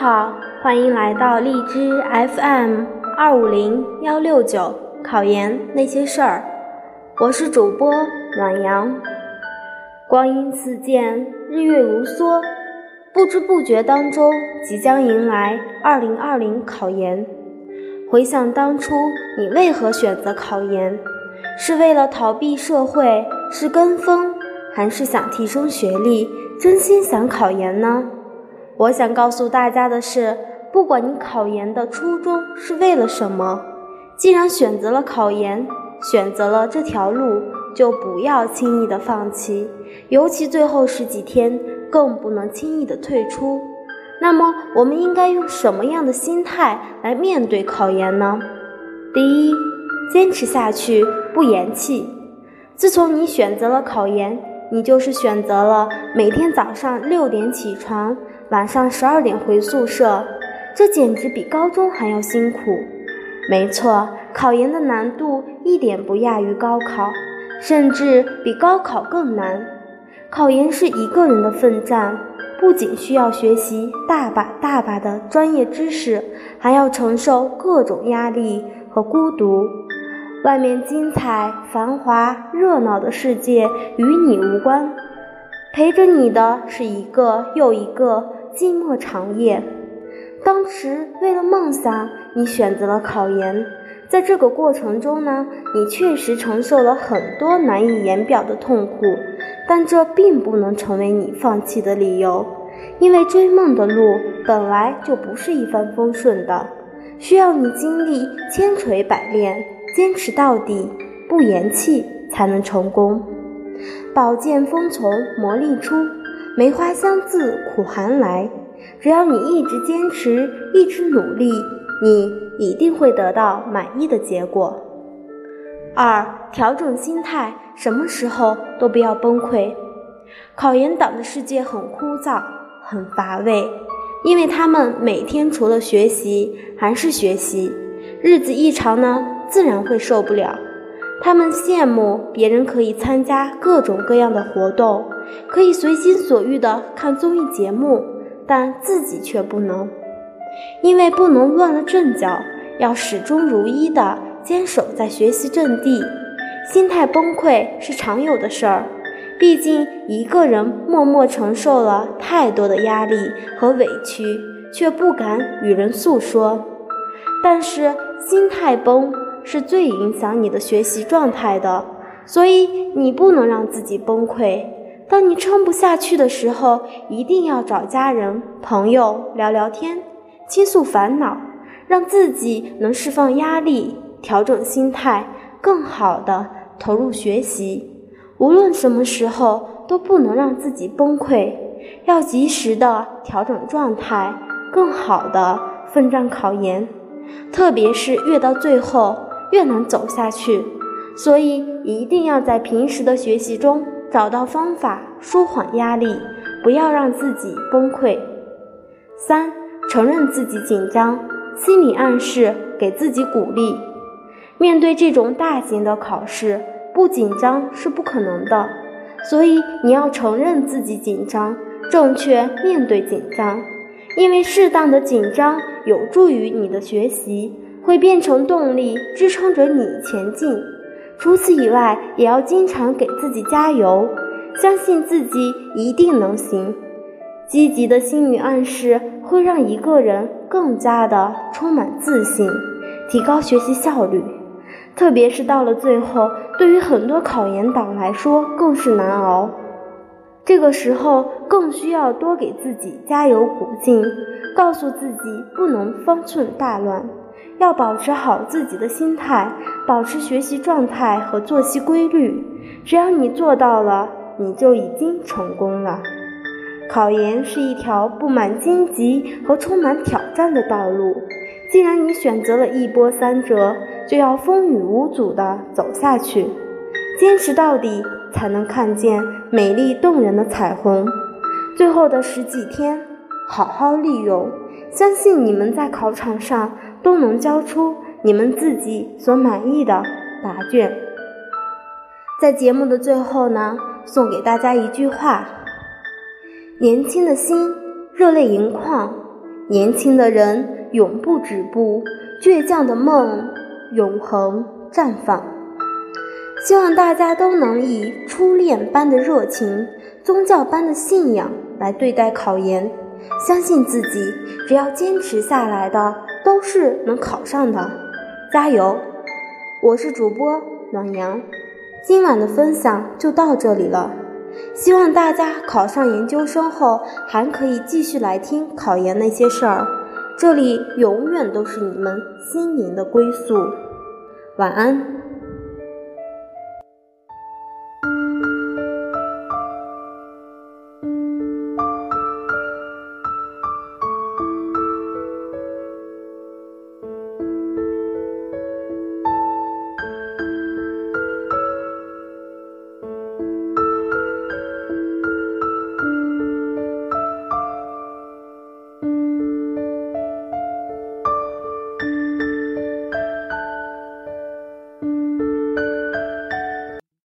好，欢迎来到荔枝 FM 二五零幺六九考研那些事儿，我是主播暖阳。光阴似箭，日月如梭，不知不觉当中，即将迎来二零二零考研。回想当初，你为何选择考研？是为了逃避社会，是跟风，还是想提升学历，真心想考研呢？我想告诉大家的是，不管你考研的初衷是为了什么，既然选择了考研，选择了这条路，就不要轻易的放弃，尤其最后十几天，更不能轻易的退出。那么，我们应该用什么样的心态来面对考研呢？第一，坚持下去，不言弃。自从你选择了考研，你就是选择了每天早上六点起床。晚上十二点回宿舍，这简直比高中还要辛苦。没错，考研的难度一点不亚于高考，甚至比高考更难。考研是一个人的奋战，不仅需要学习大把大把的专业知识，还要承受各种压力和孤独。外面精彩、繁华、热闹的世界与你无关，陪着你的是一个又一个。寂寞长夜，当时为了梦想，你选择了考研。在这个过程中呢，你确实承受了很多难以言表的痛苦，但这并不能成为你放弃的理由。因为追梦的路本来就不是一帆风顺的，需要你经历千锤百炼，坚持到底，不言弃，才能成功。宝剑锋从磨砺出。梅花香自苦寒来，只要你一直坚持，一直努力，你一定会得到满意的结果。二、调整心态，什么时候都不要崩溃。考研党的世界很枯燥，很乏味，因为他们每天除了学习还是学习，日子一长呢，自然会受不了。他们羡慕别人可以参加各种各样的活动，可以随心所欲地看综艺节目，但自己却不能，因为不能乱了阵脚，要始终如一的坚守在学习阵地。心态崩溃是常有的事儿，毕竟一个人默默承受了太多的压力和委屈，却不敢与人诉说。但是心态崩。是最影响你的学习状态的，所以你不能让自己崩溃。当你撑不下去的时候，一定要找家人、朋友聊聊天，倾诉烦恼，让自己能释放压力，调整心态，更好的投入学习。无论什么时候，都不能让自己崩溃，要及时的调整状态，更好的奋战考研。特别是越到最后。越难走下去，所以一定要在平时的学习中找到方法舒缓压力，不要让自己崩溃。三、承认自己紧张，心理暗示给自己鼓励。面对这种大型的考试，不紧张是不可能的，所以你要承认自己紧张，正确面对紧张，因为适当的紧张有助于你的学习。会变成动力，支撑着你前进。除此以外，也要经常给自己加油，相信自己一定能行。积极的心理暗示会让一个人更加的充满自信，提高学习效率。特别是到了最后，对于很多考研党来说更是难熬。这个时候更需要多给自己加油鼓劲，告诉自己不能方寸大乱。要保持好自己的心态，保持学习状态和作息规律。只要你做到了，你就已经成功了。考研是一条布满荆棘和充满挑战的道路。既然你选择了一波三折，就要风雨无阻地走下去，坚持到底，才能看见美丽动人的彩虹。最后的十几天，好好利用，相信你们在考场上。都能交出你们自己所满意的答卷。在节目的最后呢，送给大家一句话：年轻的心热泪盈眶，年轻的人永不止步，倔强的梦永恒绽放。希望大家都能以初恋般的热情、宗教般的信仰来对待考研，相信自己，只要坚持下来的都是能考上的。加油！我是主播暖阳，今晚的分享就到这里了。希望大家考上研究生后，还可以继续来听考研那些事儿，这里永远都是你们心灵的归宿。晚安。